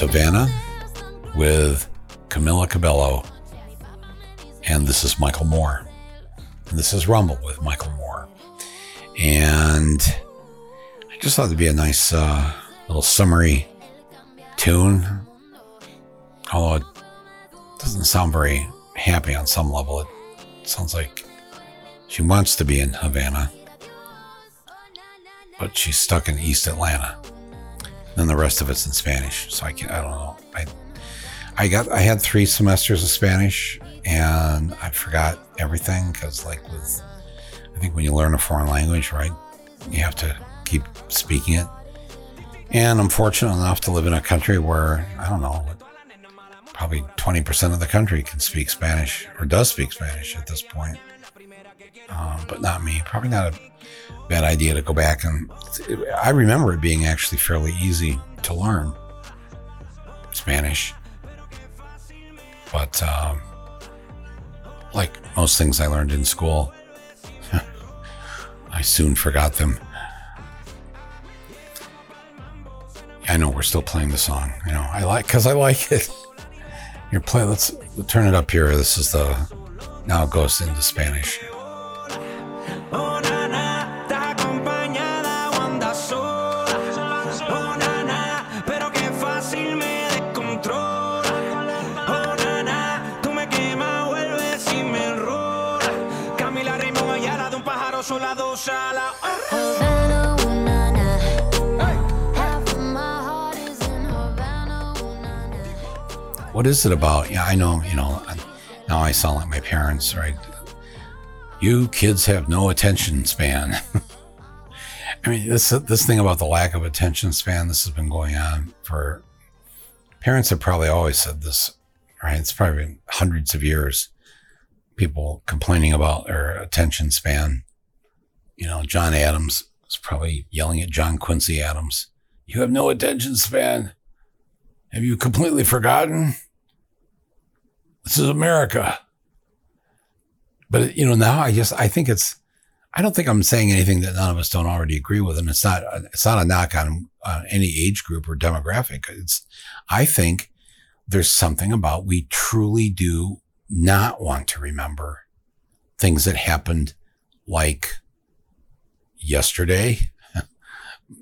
Havana with Camila Cabello. And this is Michael Moore. And this is Rumble with Michael Moore. And I just thought it'd be a nice uh, little summery tune. Although it doesn't sound very happy on some level. It sounds like she wants to be in Havana, but she's stuck in East Atlanta. Then the rest of it's in Spanish. So I can't, I don't know. I, I got, I had three semesters of Spanish and I forgot everything because, like, with, I think when you learn a foreign language, right, you have to keep speaking it. And I'm fortunate enough to live in a country where, I don't know, probably 20% of the country can speak Spanish or does speak Spanish at this point. Um, but not me. Probably not a bad idea to go back and I remember it being actually fairly easy to learn Spanish. But um, like most things I learned in school, I soon forgot them. I know we're still playing the song. You know, I like because I like it. You're playing. Let's turn it up here. This is the now it goes into Spanish. What is it about? Yeah, I know, you know, now I sound like my parents, right? You kids have no attention span. I mean, this this thing about the lack of attention span, this has been going on for parents have probably always said this, right? It's probably been hundreds of years. People complaining about their attention span. Know, John Adams is probably yelling at John Quincy Adams. You have no attention span. Have you completely forgotten? This is America. But you know, now I just I think it's I don't think I'm saying anything that none of us don't already agree with, and it's not it's not a knock on uh, any age group or demographic. It's I think there's something about we truly do not want to remember things that happened like yesterday,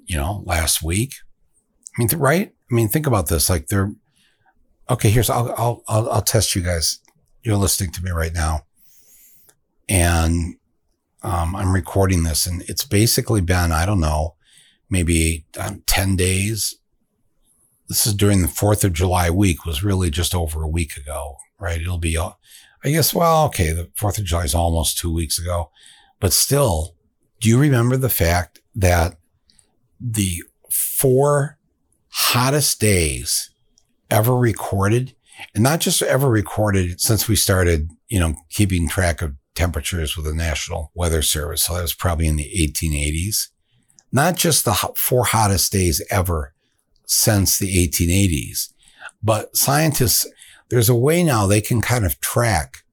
you know, last week. I mean, right? I mean, think about this. Like they're okay. Here's I'll I'll I'll, I'll test you guys. You're listening to me right now, and um, I'm recording this, and it's basically been I don't know, maybe um, ten days. This is during the Fourth of July week. Was really just over a week ago, right? It'll be, I guess. Well, okay, the Fourth of July is almost two weeks ago, but still, do you remember the fact that the four hottest days ever recorded, and not just ever recorded since we started, you know, keeping track of temperatures with the National Weather Service. So that was probably in the 1880s. Not just the four hottest days ever since the 1880s, but scientists, there's a way now they can kind of track.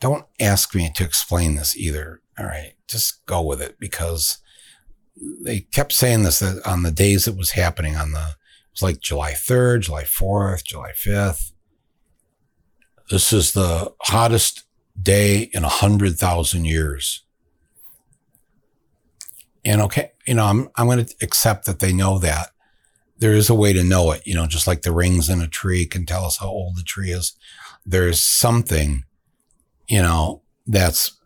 Don't ask me to explain this either. All right. Just go with it because they kept saying this on the days it was happening on the it was like July 3rd, July 4th, July 5th. This is the hottest day in a hundred thousand years. And okay, you know, I'm I'm going to accept that they know that. There is a way to know it, you know, just like the rings in a tree can tell us how old the tree is. There's something, you know, that's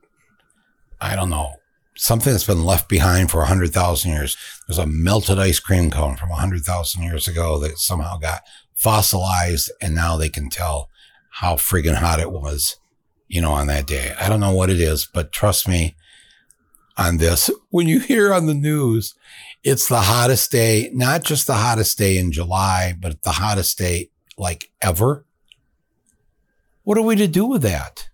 I don't know, something that's been left behind for 100,000 years. There's a melted ice cream cone from 100,000 years ago that somehow got fossilized and now they can tell how friggin' hot it was, you know, on that day. I don't know what it is, but trust me on this. When you hear on the news, it's the hottest day, not just the hottest day in July, but the hottest day like ever. What are we to do with that?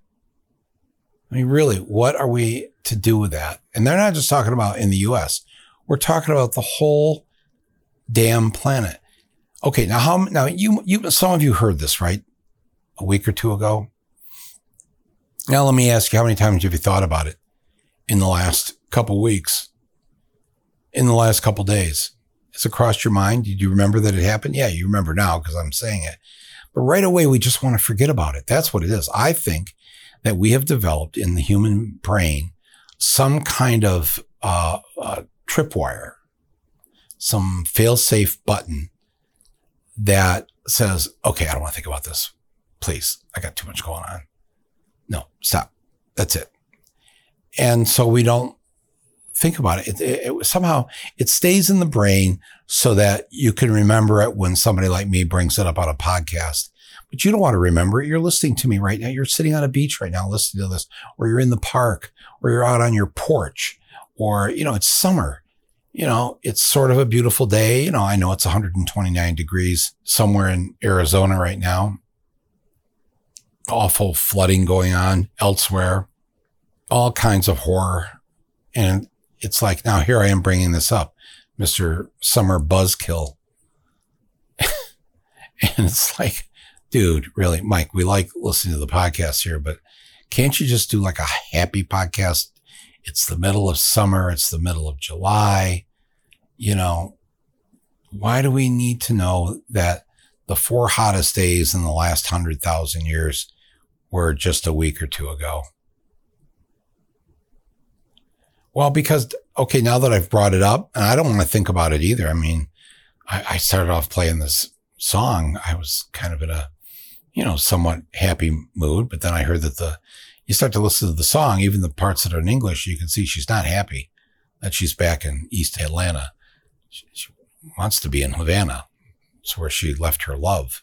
I mean, really, what are we to do with that? And they're not just talking about in the US. We're talking about the whole damn planet. Okay, now how now you you some of you heard this, right? A week or two ago. Now let me ask you how many times have you thought about it in the last couple weeks? In the last couple days? Has it crossed your mind? Did you remember that it happened? Yeah, you remember now because I'm saying it. But right away, we just want to forget about it. That's what it is. I think that we have developed in the human brain some kind of uh, uh, tripwire, some fail-safe button that says, "Okay, I don't want to think about this. Please, I got too much going on. No, stop. That's it." And so we don't think about it. It, it, it. Somehow it stays in the brain so that you can remember it when somebody like me brings it up on a podcast. But you don't want to remember it. You're listening to me right now. You're sitting on a beach right now listening to this, or you're in the park, or you're out on your porch, or, you know, it's summer. You know, it's sort of a beautiful day. You know, I know it's 129 degrees somewhere in Arizona right now. Awful flooding going on elsewhere, all kinds of horror. And it's like, now here I am bringing this up, Mr. Summer Buzzkill. and it's like, dude, really, Mike, we like listening to the podcast here, but can't you just do like a happy podcast? It's the middle of summer. It's the middle of July. You know, why do we need to know that the four hottest days in the last hundred thousand years were just a week or two ago? Well, because, okay, now that I've brought it up, and I don't want to think about it either. I mean, I, I started off playing this song. I was kind of in a you know, somewhat happy mood. But then I heard that the, you start to listen to the song, even the parts that are in English, you can see she's not happy that she's back in East Atlanta. She, she wants to be in Havana. It's where she left her love.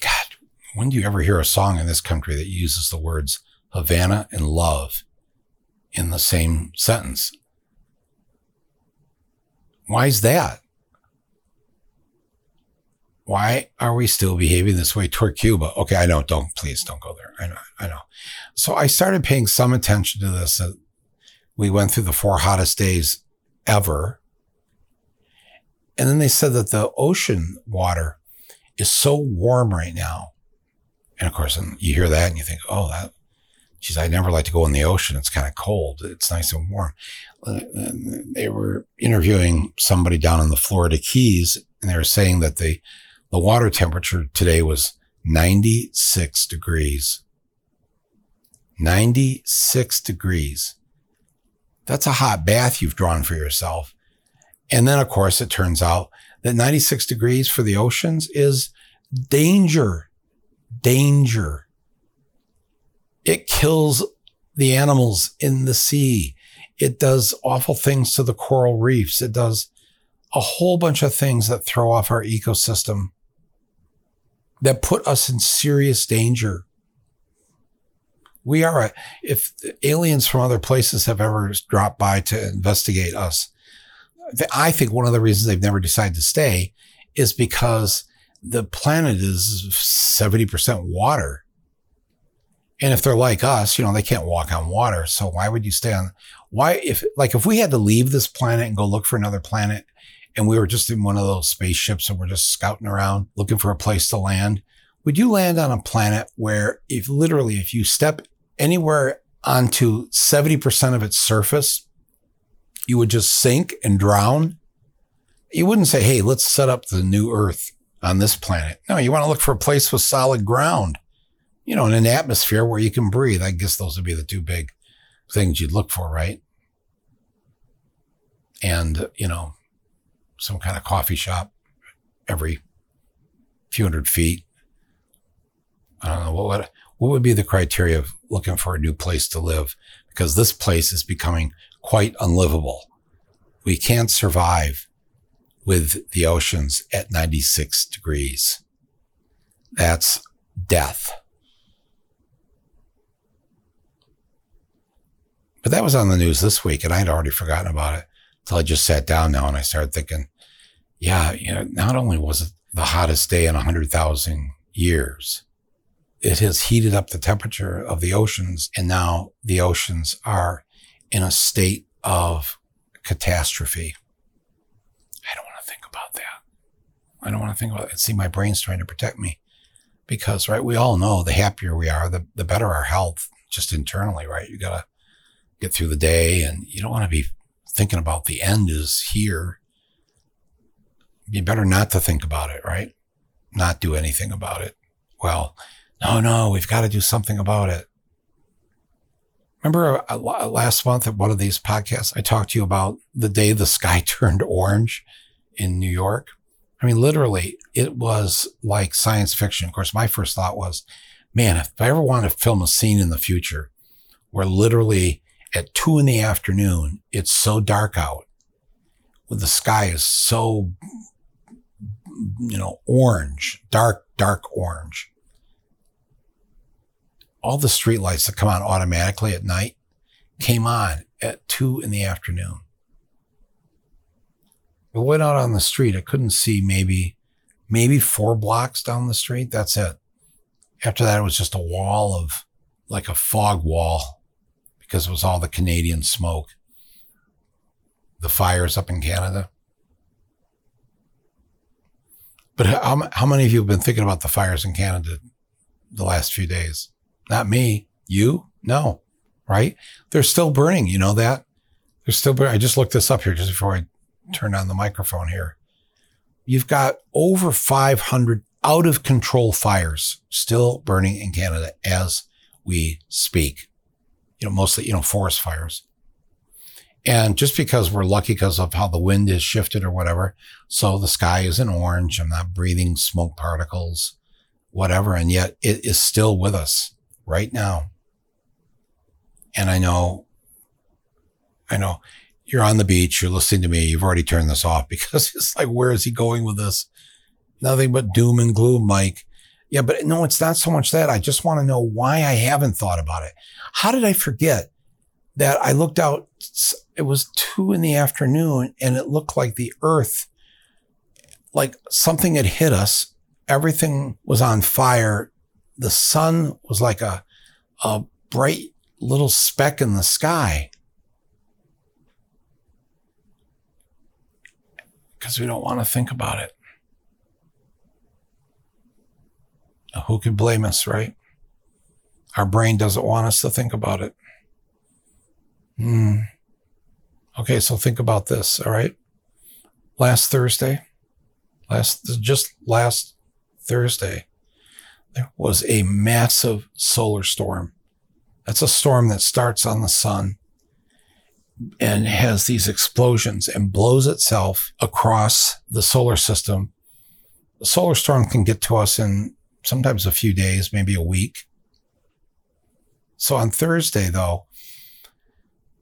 God, when do you ever hear a song in this country that uses the words Havana and love in the same sentence? Why is that? Why are we still behaving this way toward Cuba? Okay, I know. Don't please don't go there. I know. I know. So I started paying some attention to this. Uh, we went through the four hottest days ever. And then they said that the ocean water is so warm right now. And of course, and you hear that and you think, oh, that, geez, I never like to go in the ocean. It's kind of cold. It's nice and warm. Uh, they were interviewing somebody down in the Florida Keys and they were saying that the the water temperature today was 96 degrees. 96 degrees. That's a hot bath you've drawn for yourself. And then, of course, it turns out that 96 degrees for the oceans is danger. Danger. It kills the animals in the sea. It does awful things to the coral reefs. It does a whole bunch of things that throw off our ecosystem that put us in serious danger. We are, a, if aliens from other places have ever dropped by to investigate us, I think one of the reasons they've never decided to stay is because the planet is 70% water. And if they're like us, you know, they can't walk on water. So why would you stay on? Why, if, like, if we had to leave this planet and go look for another planet and we were just in one of those spaceships and we're just scouting around looking for a place to land, would you land on a planet where if literally, if you step anywhere onto 70% of its surface, you would just sink and drown? You wouldn't say, Hey, let's set up the new earth on this planet. No, you want to look for a place with solid ground, you know, in an atmosphere where you can breathe. I guess those would be the two big things you'd look for, right? And, you know, some kind of coffee shop every few hundred feet. I don't know what would, what would be the criteria of looking for a new place to live because this place is becoming quite unlivable. We can't survive with the oceans at 96 degrees. That's death. But that was on the news this week and I'd already forgotten about it until I just sat down now and I started thinking, yeah, you know, not only was it the hottest day in 100,000 years, it has heated up the temperature of the oceans. And now the oceans are in a state of catastrophe. I don't want to think about that. I don't want to think about it. See, my brain's trying to protect me because, right, we all know the happier we are, the, the better our health just internally, right? You got to get through the day and you don't want to be thinking about the end is here, you better not to think about it, right? Not do anything about it. Well, no, no, we've got to do something about it. Remember uh, last month at one of these podcasts, I talked to you about the day the sky turned orange in New York. I mean, literally, it was like science fiction. Of course, my first thought was, man, if I ever want to film a scene in the future where literally at two in the afternoon, it's so dark out, the sky is so, you know, orange, dark, dark orange all the streetlights that come on automatically at night came on at two in the afternoon. I went out on the street. I couldn't see maybe, maybe four blocks down the street. That's it. After that, it was just a wall of like a fog wall because it was all the Canadian smoke. The fires up in Canada. But how, how many of you have been thinking about the fires in Canada the last few days? Not me. You? No. Right? They're still burning. You know that? They're still burning. I just looked this up here just before I turned on the microphone here. You've got over 500 out of control fires still burning in Canada as we speak. You know, mostly, you know, forest fires. And just because we're lucky because of how the wind is shifted or whatever, so the sky isn't orange. I'm not breathing smoke particles, whatever. And yet it is still with us right now. And I know, I know you're on the beach, you're listening to me, you've already turned this off because it's like, where is he going with this? Nothing but doom and gloom, Mike. Yeah, but no, it's not so much that. I just want to know why I haven't thought about it. How did I forget that I looked out? It was two in the afternoon and it looked like the earth, like something had hit us. Everything was on fire the sun was like a, a bright little speck in the sky. Because we don't want to think about it. Now, who can blame us, right? Our brain doesn't want us to think about it. Hmm. Okay, so think about this, all right? Last Thursday, last just last Thursday, there was a massive solar storm. That's a storm that starts on the sun and has these explosions and blows itself across the solar system. The solar storm can get to us in sometimes a few days, maybe a week. So on Thursday, though,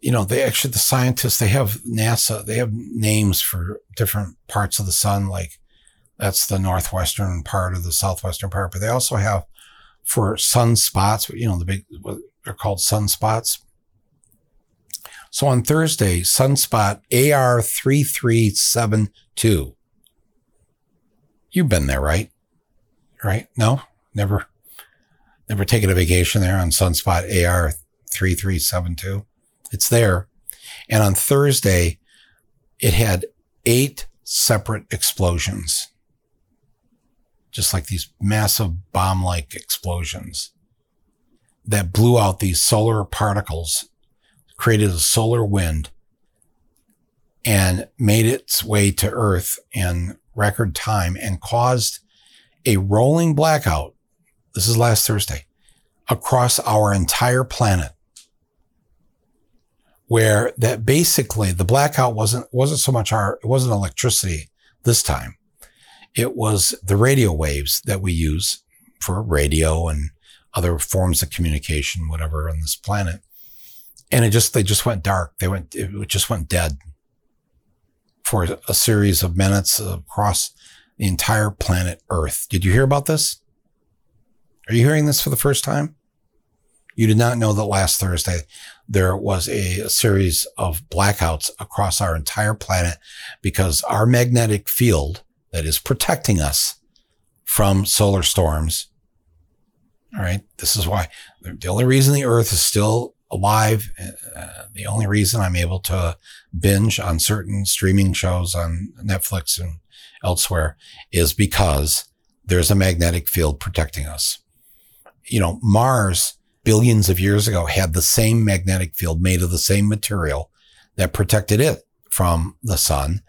you know, they actually, the scientists, they have NASA, they have names for different parts of the sun, like that's the northwestern part of the southwestern part. But they also have for sunspots, you know, the big, they're called sunspots. So on Thursday, sunspot AR3372. You've been there, right? Right? No? Never, never taken a vacation there on sunspot AR3372. It's there. And on Thursday, it had eight separate explosions just like these massive bomb like explosions that blew out these solar particles, created a solar wind, and made its way to Earth in record time and caused a rolling blackout. This is last Thursday across our entire planet where that basically the blackout wasn't wasn't so much our it wasn't electricity this time it was the radio waves that we use for radio and other forms of communication, whatever on this planet. And it just, they just went dark. They went, it just went dead for a series of minutes across the entire planet Earth. Did you hear about this? Are you hearing this for the first time? You did not know that last Thursday there was a, series of blackouts across our entire planet because our magnetic field that is protecting us from solar storms. All right. This is why the only reason the earth is still alive, uh, the only reason I'm able to binge on certain streaming shows on Netflix and elsewhere is because there's a magnetic field protecting us. You know, Mars billions of years ago had the same magnetic field made of the same material that protected it from the sun.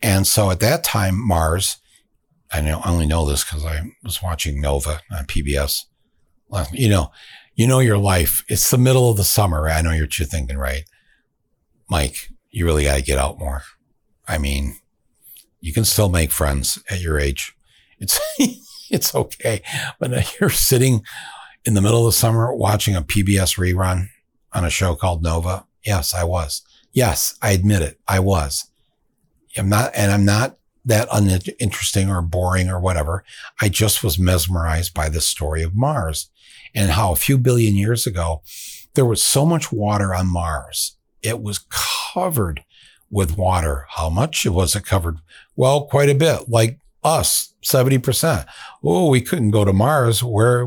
And so at that time, Mars, I know, only know this because I was watching Nova on PBS. You know, you know your life. It's the middle of the summer. I know you're, you're thinking, right? Mike, you really got to get out more. I mean, you can still make friends at your age. It's, it's okay. But uh, you're sitting in the middle of the summer watching a PBS rerun on a show called Nova. Yes, I was. Yes, I admit it. I was. I'm not, and I'm not that uninteresting or boring or whatever. I just was mesmerized by the story of Mars and how a few billion years ago, there was so much water on Mars. It was covered with water. How much was it covered? Well, quite a bit, like us, 70%. Oh, we couldn't go to Mars. Where,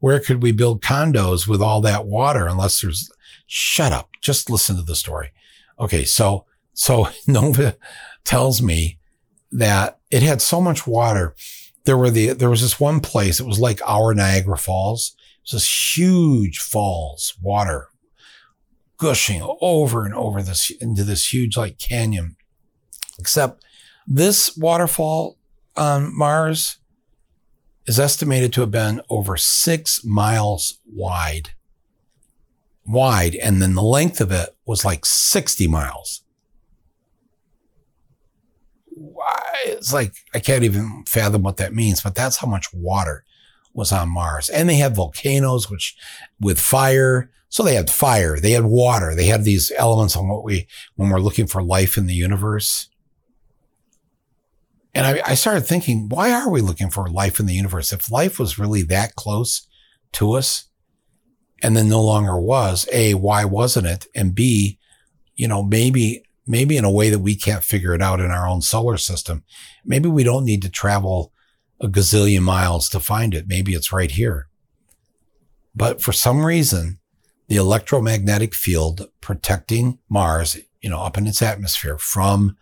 where could we build condos with all that water unless there's, shut up. Just listen to the story. Okay. So, so Nova tells me that it had so much water. There were the, there was this one place. It was like our Niagara Falls. It was this huge falls, water gushing over and over this into this huge like canyon. Except this waterfall on Mars is estimated to have been over six miles wide. Wide. And then the length of it was like 60 miles. It's like, I can't even fathom what that means, but that's how much water was on Mars. And they had volcanoes, which with fire. So they had fire, they had water, they had these elements on what we, when we're looking for life in the universe. And I, I started thinking, why are we looking for life in the universe? If life was really that close to us and then no longer was, A, why wasn't it? And B, you know, maybe, maybe in a way that we can't figure it out in our own solar system. Maybe we don't need to travel a gazillion miles to find it. Maybe it's right here. But for some reason, the electromagnetic field protecting Mars, you know, up in its atmosphere from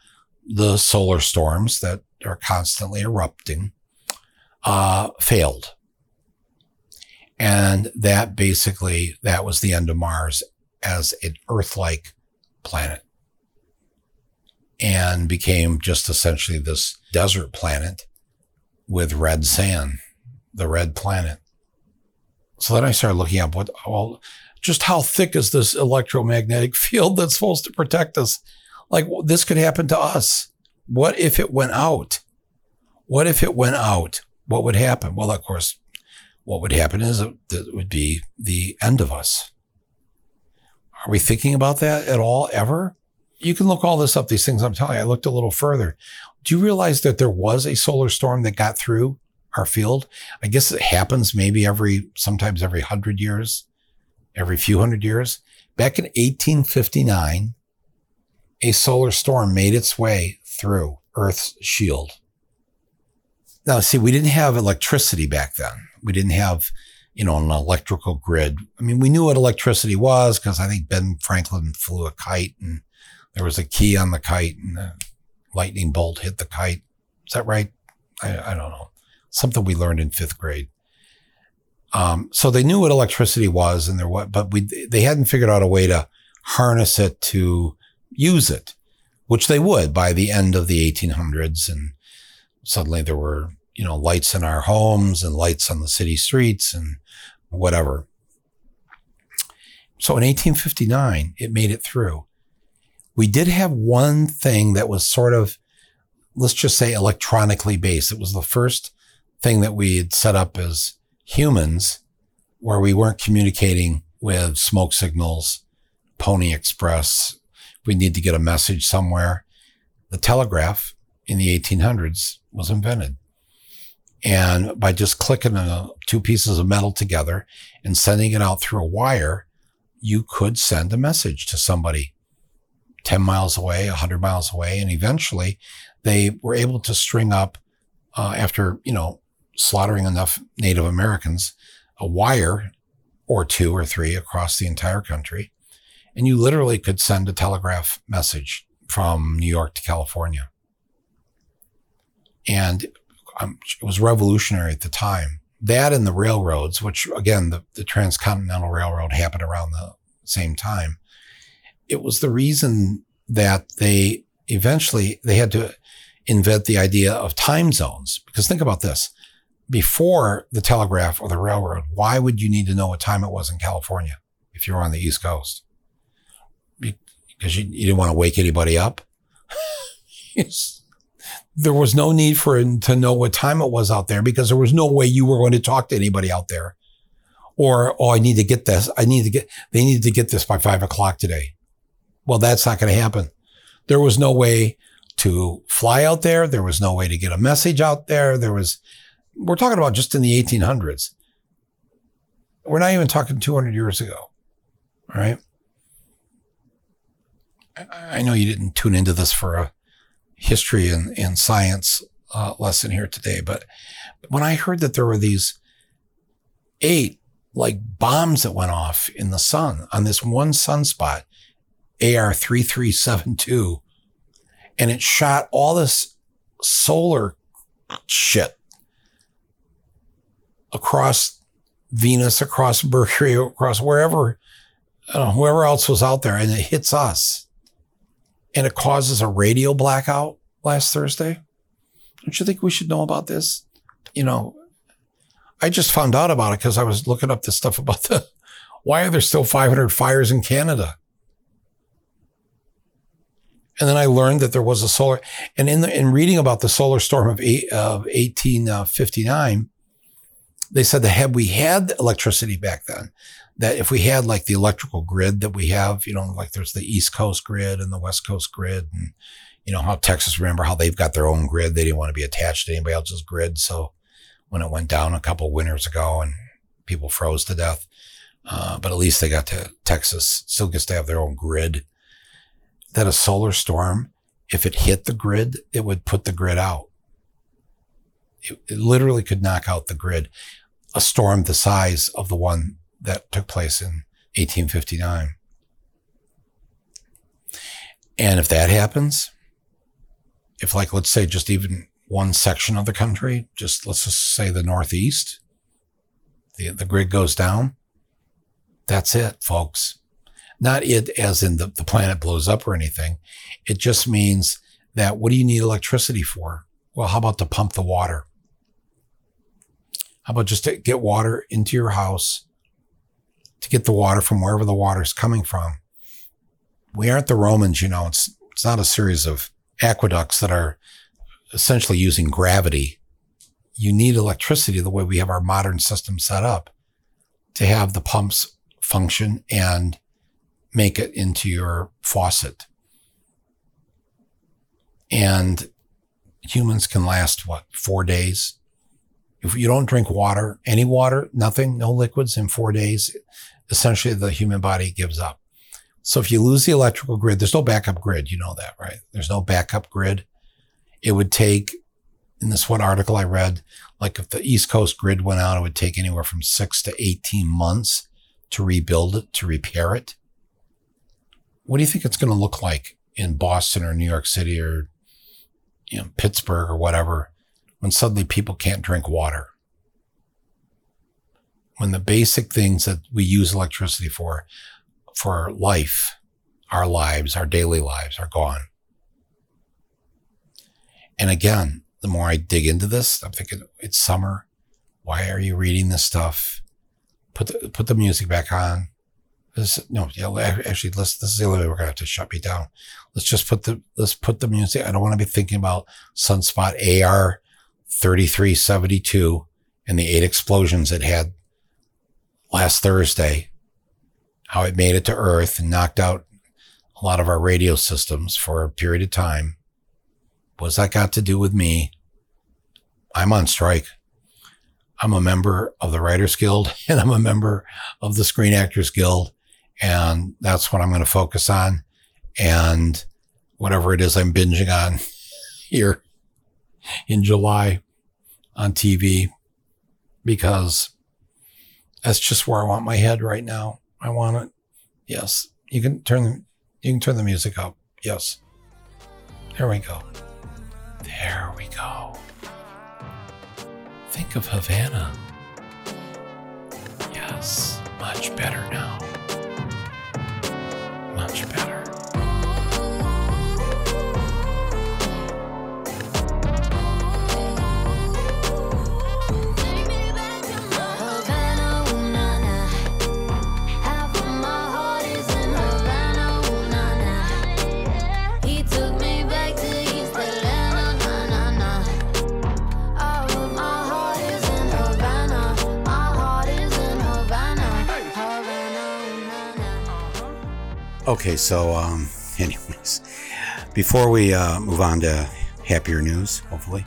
the solar storms that are constantly erupting, uh, failed. And that basically, that was the end of Mars as an Earth-like planet and became just essentially this desert planet with red sand, the red planet. So then I started looking up what, well, just how thick is this electromagnetic field that's supposed to protect us? Like this could happen to us. What if it went out? What if it went out? What would happen? Well, of course, what would happen is it, it would be the end of us. Are we thinking about that at all ever? You can look all this up, these things I'm telling you. I looked a little further. Do you realize that there was a solar storm that got through our field? I guess it happens maybe every, sometimes every hundred years, every few hundred years. Back in 1859, a solar storm made its way through Earth's shield. Now, see, we didn't have electricity back then. We didn't have, you know, an electrical grid. I mean, we knew what electricity was because I think Ben Franklin flew a kite and there was a key on the kite and the lightning bolt hit the kite. Is that right? I, I don't know. Something we learned in fifth grade. Um, so they knew what electricity was and there what, but we, they hadn't figured out a way to harness it to use it, which they would by the end of the 1800s. And suddenly there were, you know, lights in our homes and lights on the city streets and whatever. So in 1859, it made it through. We did have one thing that was sort of, let's just say electronically based. It was the first thing that we had set up as humans where we weren't communicating with smoke signals, Pony Express. We need to get a message somewhere. The telegraph in the 1800s was invented. And by just clicking two pieces of metal together and sending it out through a wire, you could send a message to somebody 10 miles away, 100 miles away. And eventually they were able to string up, uh, after, you know, slaughtering enough Native Americans, a wire or two or three across the entire country. And you literally could send a telegraph message from New York to California. And um, it was revolutionary at the time. That and the railroads, which again, the, the Transcontinental Railroad happened around the same time it was the reason that they eventually they had to invent the idea of time zones. Because think about this. Before the telegraph or the railroad, why would you need to know what time it was in California if you were on the East Coast? Because you, you didn't want to wake anybody up. there was no need for him to know what time it was out there because there was no way you were going to talk to anybody out there. Or, oh, I need to get this. I need to get, they need to get this by five o'clock today. Well, that's not going to happen. There was no way to fly out there. There was no way to get a message out there. There was, we're talking about just in the 1800s. We're not even talking 200 years ago. Right. I know you didn't tune into this for a history and, and science uh, lesson here today, but when I heard that there were these eight like bombs that went off in the sun on this one sunspot, AR 3372, and it shot all this solar shit across Venus, across Mercury, across wherever, know, whoever else was out there, and it hits us and it causes a radio blackout last Thursday. Don't you think we should know about this? You know, I just found out about it because I was looking up this stuff about the why are there still 500 fires in Canada? And then I learned that there was a solar, and in the, in reading about the solar storm of, eight, of 1859, uh, they said that had we had electricity back then, that if we had like the electrical grid that we have, you know, like there's the East Coast grid and the West Coast grid, and you know how Texas, remember how they've got their own grid. They didn't want to be attached to anybody else's grid. So when it went down a couple winters ago and people froze to death, uh, but at least they got to Texas, still gets to have their own grid. That a solar storm, if it hit the grid, it would put the grid out. It, it literally could knock out the grid. A storm the size of the one that took place in 1859. And if that happens, if like, let's say just even one section of the country, just let's just say the Northeast, the, the grid goes down, that's it, folks. Not it as in the, the planet blows up or anything. It just means that what do you need electricity for? Well, how about to pump the water? How about just to get water into your house to get the water from wherever the water is coming from. We aren't the Romans, you know, it's, it's not a series of aqueducts that are essentially using gravity. You need electricity the way we have our modern system set up to have the pumps function and make it into your faucet. And humans can last what, four days? If you don't drink water, any water, nothing, no liquids in four days, essentially the human body gives up. So if you lose the electrical grid, there's no backup grid. You know that, right? There's no backup grid. It would take, in this one article I read, like if the East Coast grid went out, it would take anywhere from six to 18 months to rebuild it, to repair it. What do you think it's going to look like in Boston or New York City or you know, Pittsburgh or whatever when suddenly people can't drink water? when the basic things that we use electricity for, for life, our lives, our daily lives are gone. And again, the more I dig into this, I'm thinking it's summer. Why are you reading this stuff? Put the, put the music back on. This, no, yeah, actually, let's, this is the only way we're to have to shut me down. Let's just put the, let's put the music. I don't want to be thinking about Sunspot AR 3372 and the eight explosions it had last Thursday, how it made it to Earth and knocked out a lot of our radio systems for a period of time. What's that got to do with me? I'm on strike. I'm a member of the Writers Guild and I'm a member of the Screen Actors Guild. And that's what I'm going to focus on. And whatever it is I'm binging on here in July on TV because that's just where I want my head right now. I want it. Yes. You can turn the, you can turn the music up. Yes. There we go. There we go. Think of Havana. Yes, much better now. Much better. Okay, so um, anyways, before we uh, move on to happier news, hopefully,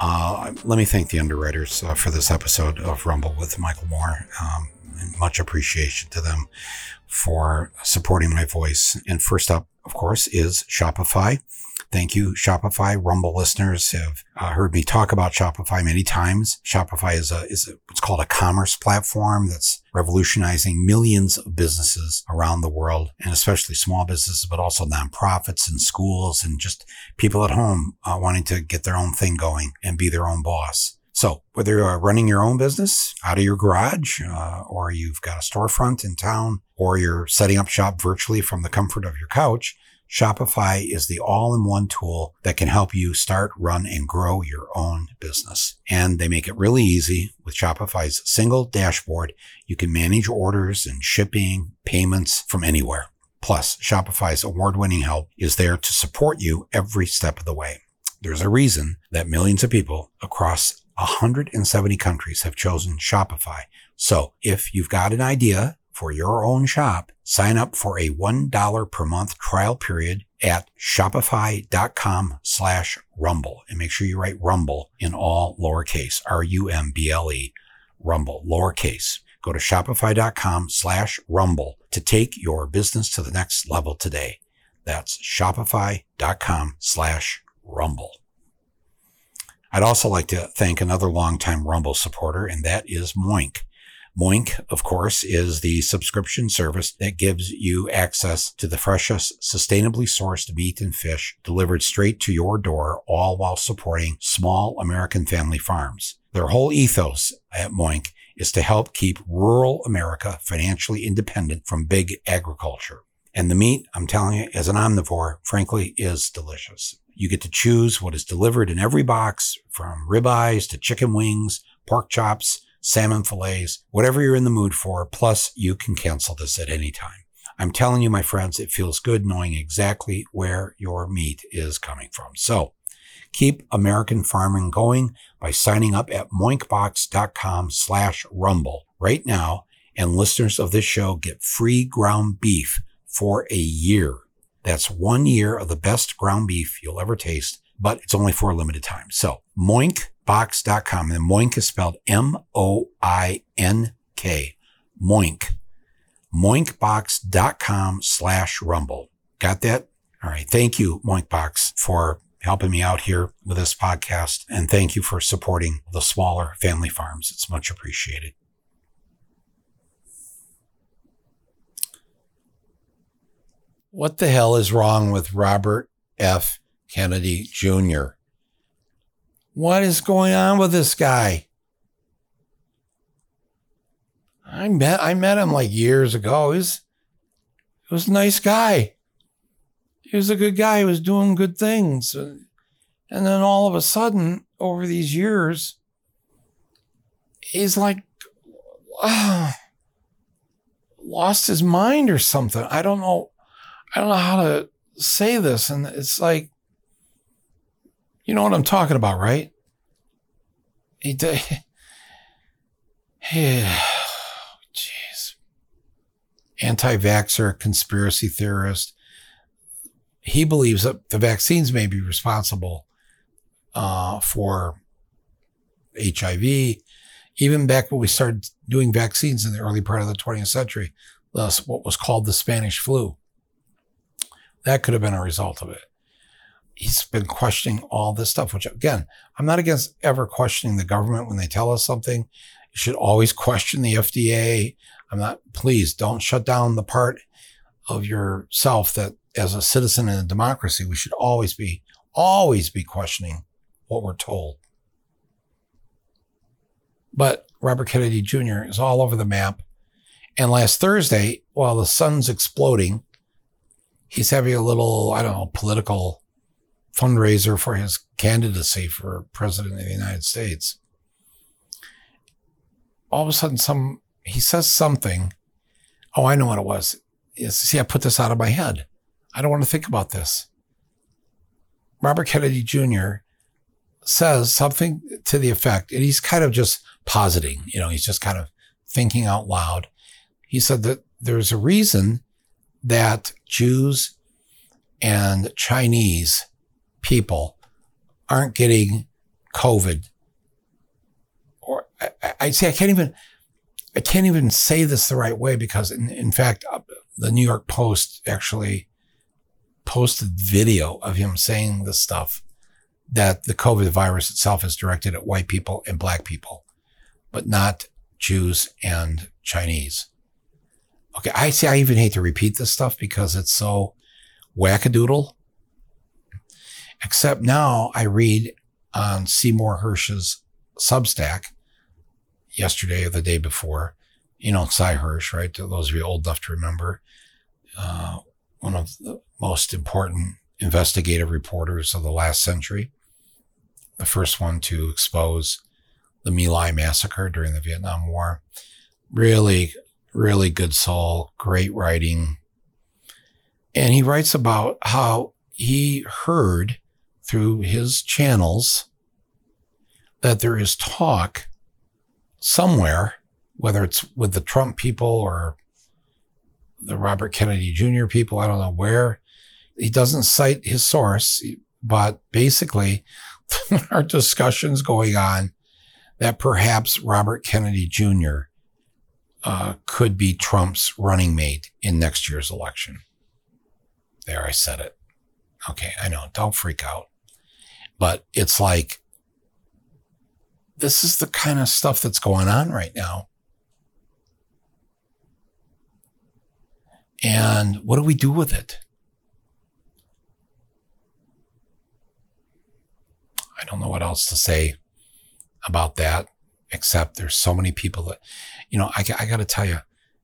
uh, let me thank the underwriters uh, for this episode of Rumble with Michael Moore. Um, much appreciation to them for supporting my voice. And first up, of course, is Shopify. Thank you, Shopify. Rumble listeners have uh, heard me talk about Shopify many times. Shopify is a, is a, what's called a commerce platform that's revolutionizing millions of businesses around the world and especially small businesses, but also nonprofits and schools and just people at home uh, wanting to get their own thing going and be their own boss. So whether you're running your own business out of your garage, uh, or you've got a storefront in town, or you're setting up shop virtually from the comfort of your couch, Shopify is the all-in-one tool that can help you start, run, and grow your own business. And they make it really easy with Shopify's single dashboard. You can manage orders and shipping, payments from anywhere. Plus, Shopify's award-winning help is there to support you every step of the way. There's a reason that millions of people across 170 countries have chosen Shopify. So if you've got an idea for your own shop, sign up for a $1 per month trial period at shopify.com slash rumble and make sure you write rumble in all lowercase, R-U-M-B-L-E, rumble, lowercase. Go to shopify.com slash rumble to take your business to the next level today. That's shopify.com slash rumble. I'd also like to thank another longtime Rumble supporter, and that is Moink. Moink, of course, is the subscription service that gives you access to the freshest, sustainably sourced meat and fish delivered straight to your door, all while supporting small American family farms. Their whole ethos at Moink is to help keep rural America financially independent from big agriculture. And the meat, I'm telling you, as an omnivore, frankly, is delicious. You get to choose what is delivered in every box from ribeyes to chicken wings, pork chops, salmon fillets, whatever you're in the mood for. Plus, you can cancel this at any time. I'm telling you, my friends, it feels good knowing exactly where your meat is coming from. So keep American farming going by signing up at moinkbox.com slash rumble right now. And listeners of this show get free ground beef for a year. That's one year of the best ground beef you'll ever taste, but it's only for a limited time. So moinkbox.com and Moink is spelled M-O-I-N-K. Moink. Moinkbox.com slash rumble. Got that? All right. Thank you, Moinkbox, for helping me out here with this podcast. And thank you for supporting the smaller family farms. It's much appreciated. What the hell is wrong with Robert F. Kennedy Jr.? What is going on with this guy? I met I met him like years ago. He was, he was a nice guy. He was a good guy. He was doing good things. And then all of a sudden, over these years, he's like uh, lost his mind or something. I don't know. I don't know how to say this. And it's like, you know what I'm talking about, right? He did. Jeez. Anti vaxxer, conspiracy theorist. He believes that the vaccines may be responsible uh, for HIV. Even back when we started doing vaccines in the early part of the 20th century, thus what was called the Spanish flu. That could have been a result of it. He's been questioning all this stuff, which again, I'm not against ever questioning the government when they tell us something. You should always question the FDA. I'm not, please don't shut down the part of yourself that as a citizen in a democracy, we should always be, always be questioning what we're told. But Robert Kennedy Jr. is all over the map. And last Thursday, while the sun's exploding, he's having a little, I don't know, political fundraiser for his candidacy for president of the United States. All of a sudden, some he says something. Oh, I know what it was. See, I put this out of my head. I don't want to think about this. Robert Kennedy Jr. says something to the effect, and he's kind of just positing, you know, he's just kind of thinking out loud. He said that there's a reason that Jews and Chinese people aren't getting COVID. Or I, I say I can't even I can't even say this the right way because in, in fact uh, the New York Post actually posted video of him saying the stuff that the COVID virus itself is directed at white people and black people, but not Jews and Chinese. Okay, I see. I even hate to repeat this stuff because it's so wackadoodle. Except now I read on Seymour Hersh's Substack yesterday or the day before. You know, Sy Hersh, right? Those of you old enough to remember, uh, one of the most important investigative reporters of the last century, the first one to expose the My Lai massacre during the Vietnam War. Really, really good soul, great writing. And he writes about how he heard through his channels that there is talk somewhere, whether it's with the Trump people or the Robert Kennedy Jr. people, I don't know where. He doesn't cite his source, but basically, there are discussions going on that perhaps Robert Kennedy Jr. Uh, could be Trump's running mate in next year's election. There, I said it. Okay, I know. Don't freak out. But it's like, this is the kind of stuff that's going on right now. And what do we do with it? I don't know what else to say about that, except there's so many people that, you know, I, I got to tell you,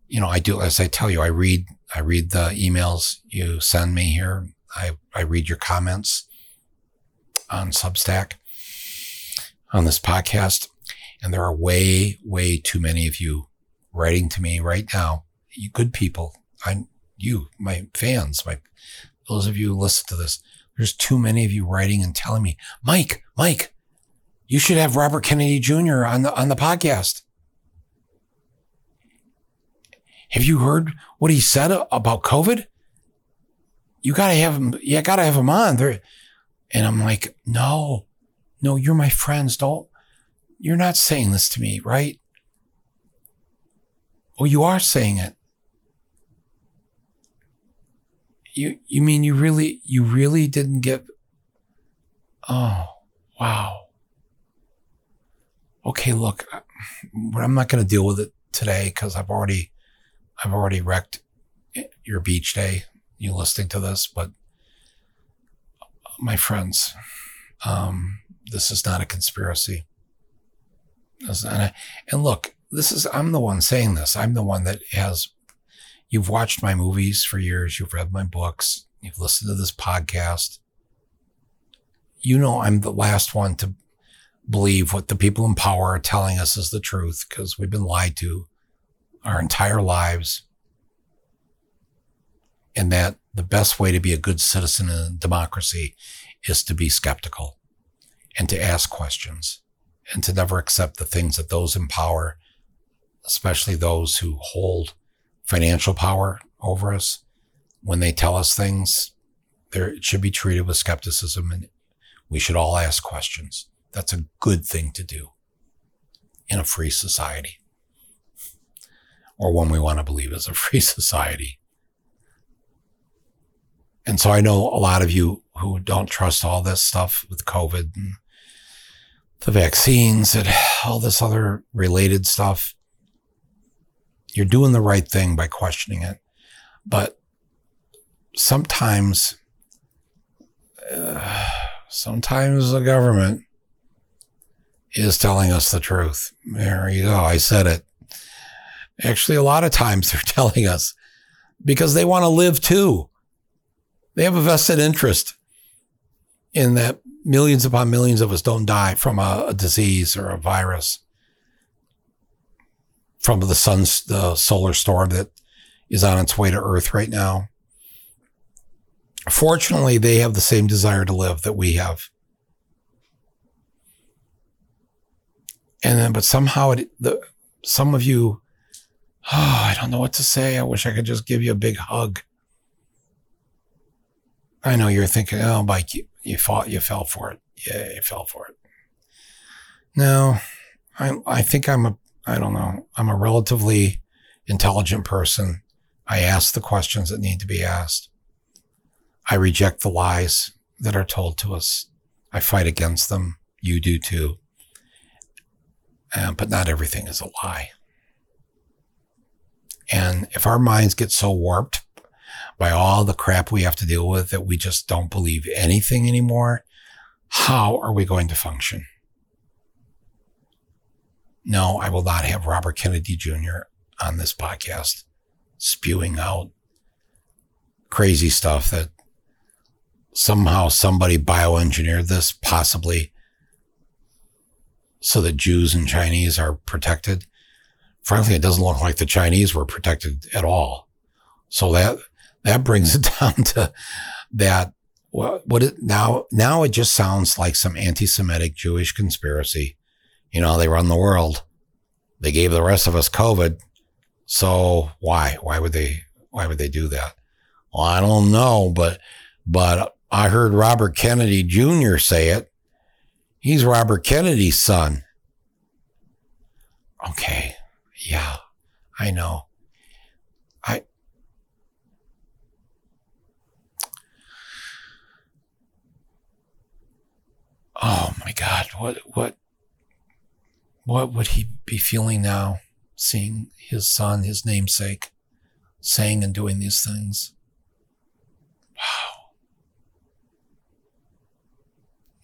you know, I do, as I tell you, I read, I read the emails you send me here. I, I read your comments on Substack on this podcast. And there are way, way too many of you writing to me right now. You good people. I'm you, my fans, my, those of you who listen to this, there's too many of you writing and telling me, Mike, Mike, you should have Robert Kennedy Jr. on the, on the podcast. Have you heard what he said about COVID? You gotta have him. You gotta have him on there. And I'm like, no, no, you're my friends. Don't, you're not saying this to me, right? Oh, you are saying it. You, you mean you really, you really didn't get, oh, wow. Okay, look, uh, I'm not going to deal with it today because I've already, I've already wrecked your beach day. You listening to this, but my friends, um, this is not a conspiracy. A, and look, this is, I'm the one saying this. I'm the one that has, you've watched my movies for years. You've read my books. You've listened to this podcast. You know, I'm the last one to believe what the people in power are telling us is the truth because we've been lied to our entire lives. And that the best way to be a good citizen in a democracy is to be skeptical and to ask questions and to never accept the things that those in power, especially those who hold financial power over us, when they tell us things, it should be treated with skepticism and we should all ask questions. That's a good thing to do in a free society or one we want to believe is a free society. And so I know a lot of you who don't trust all this stuff with COVID and the vaccines and all this other related stuff. You're doing the right thing by questioning it. But sometimes, uh, sometimes the government is telling us the truth. There you go. I said it. Actually, a lot of times they're telling us because they want to live too. They have a vested interest in that millions upon millions of us don't die from a, a disease or a virus from the sun's the solar storm that is on its way to Earth right now. Fortunately, they have the same desire to live that we have. And then, but somehow it, the, some of you, oh, I don't know what to say. I wish I could just give you a big hug. I know you're thinking, oh, Mike, you, you fought, you fell for it. Yeah, you fell for it. No, I, I think I'm a, I don't know, I'm a relatively intelligent person. I ask the questions that need to be asked. I reject the lies that are told to us. I fight against them. You do too. Uh, but not everything is a lie. And if our minds get so warped by all the crap we have to deal with that we just don't believe anything anymore, how are we going to function? No, I will not have Robert Kennedy Jr. on this podcast spewing out crazy stuff that somehow somebody bioengineered this, possibly so that Jews and Chinese are protected. Frankly, it doesn't look like the Chinese were protected at all. So that that brings it down to that what what it now now it just sounds like some anti-Semitic Jewish conspiracy. You know, they run the world. They gave the rest of us COVID. So why? Why would they why would they do that? Well, I don't know, but but I heard Robert Kennedy Jr. say it. He's Robert Kennedy's son. Okay. Yeah, I know. I. Oh my God. What, what, what would he be feeling now seeing his son, his namesake, saying and doing these things? Wow.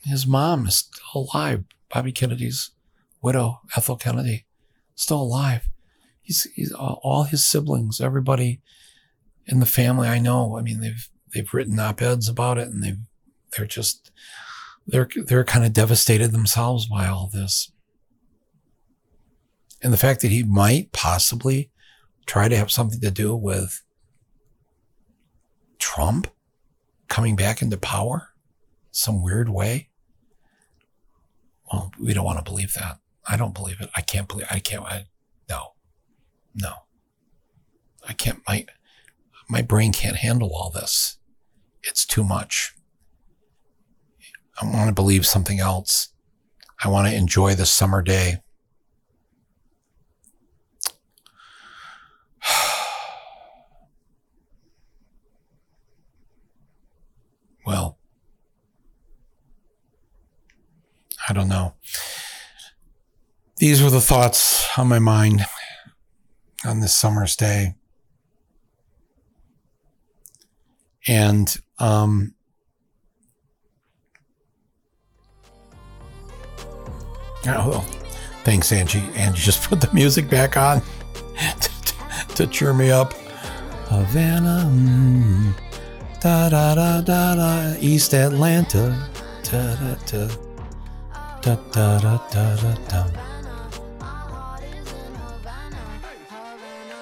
his mom is still alive. Bobby Kennedy's widow, Ethel Kennedy, still alive. He's, he's all his siblings, everybody in the family I know. I mean, they've they've written op-eds about it, and they they're just they're they're kind of devastated themselves by all this. And the fact that he might possibly try to have something to do with Trump coming back into power some weird way. Well, we don't want to believe that. I don't believe it. I can't believe. I can't. I, no, no. I can't. My my brain can't handle all this. It's too much. I want to believe something else. I want to enjoy the summer day. well, I don't know. These were the thoughts on my mind on this summer's day. And um, oh, thanks, Angie. Angie just put the music back on to, to cheer me up. Havana, mm, da da da da da, East Atlanta, da da. Da, da, da, da, da, da.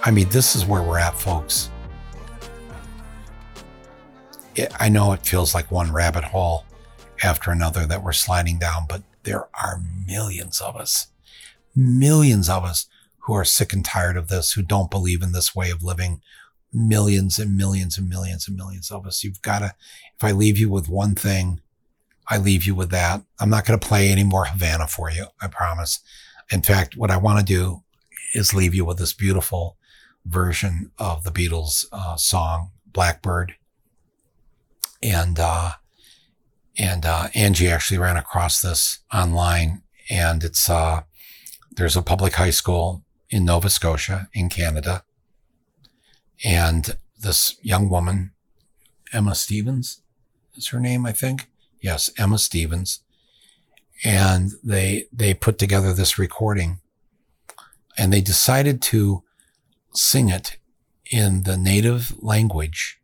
I mean, this is where we're at, folks. It, I know it feels like one rabbit hole after another that we're sliding down, but there are millions of us, millions of us who are sick and tired of this, who don't believe in this way of living. Millions and millions and millions and millions of us. You've got to, if I leave you with one thing, I leave you with that. I'm not going to play any more Havana for you. I promise. In fact, what I want to do is leave you with this beautiful version of the Beatles uh, song Blackbird. And, uh, and, uh, Angie actually ran across this online and it's, uh, there's a public high school in Nova Scotia in Canada. And this young woman, Emma Stevens is her name, I think. Yes, Emma Stevens. And they, they put together this recording and they decided to sing it in the native language,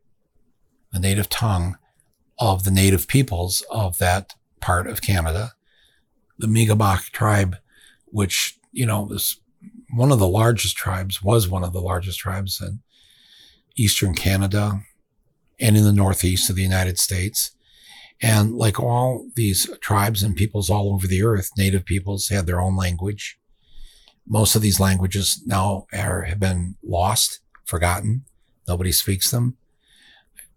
the native tongue of the native peoples of that part of Canada, the Mi'kmaq tribe, which, you know, was one of the largest tribes, was one of the largest tribes in Eastern Canada and in the Northeast of the United States. And like all these tribes and peoples all over the earth, native peoples had their own language. Most of these languages now are, have been lost, forgotten. Nobody speaks them.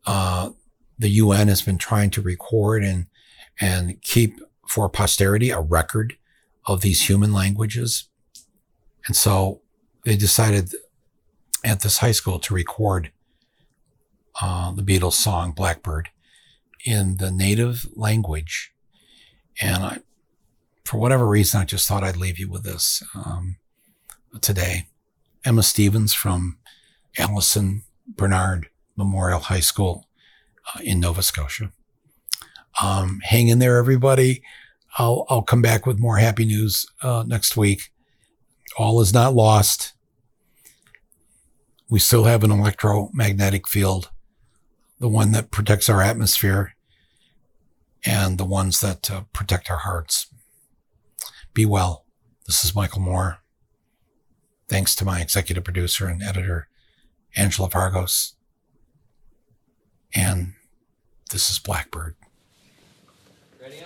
Uh, the UN has been trying to record and and keep for posterity a record of these human languages. And so they decided at this high school to record uh, the Beatles song Blackbird in the native language. And I, for whatever reason, I just thought I'd leave you with this um, today. Emma Stevens from Allison Bernard Memorial High School in Nova Scotia. Um, hang in there, everybody. I'll, I'll come back with more happy news uh, next week. All is not lost. We still have an electromagnetic field, the one that protects our atmosphere and the ones that uh, protect our hearts. Be well. This is Michael Moore. Thanks to my executive producer and editor, Angela Vargos. And this is Blackbird. Ready,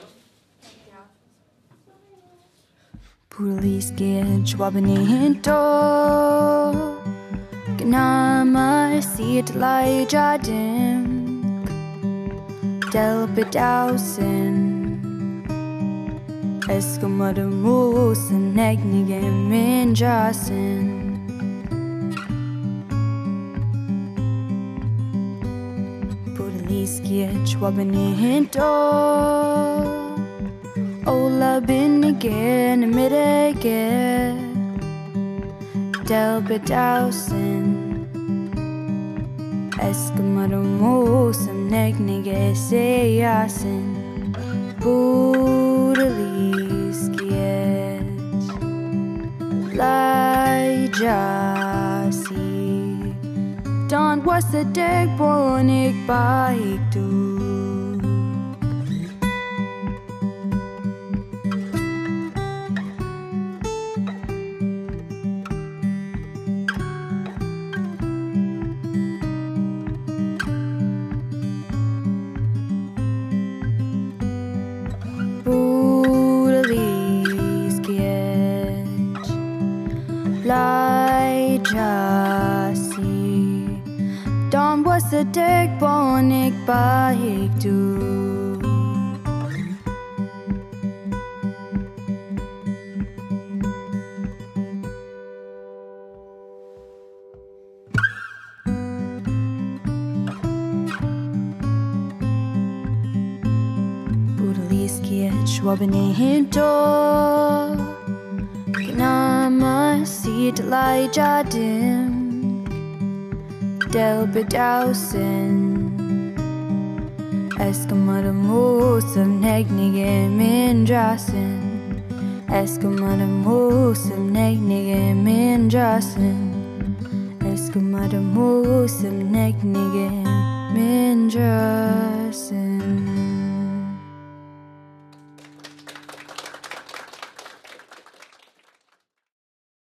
Puliske chwabani to Gnama sit lai jadim Del bedausen Eskamada musen Negnige min jasen Iskiet wabenito Ola binnigen midege Del bedausen. Eskamarumusam negnige seyasin Budaliskiet Lajasi Dan was the bonik baik tu sedek Hinto Kenama si delai jadim del bedausen Eskamada musam negnige mindrasen Eskamada musam negnige mindrasen Eskamada musam negnige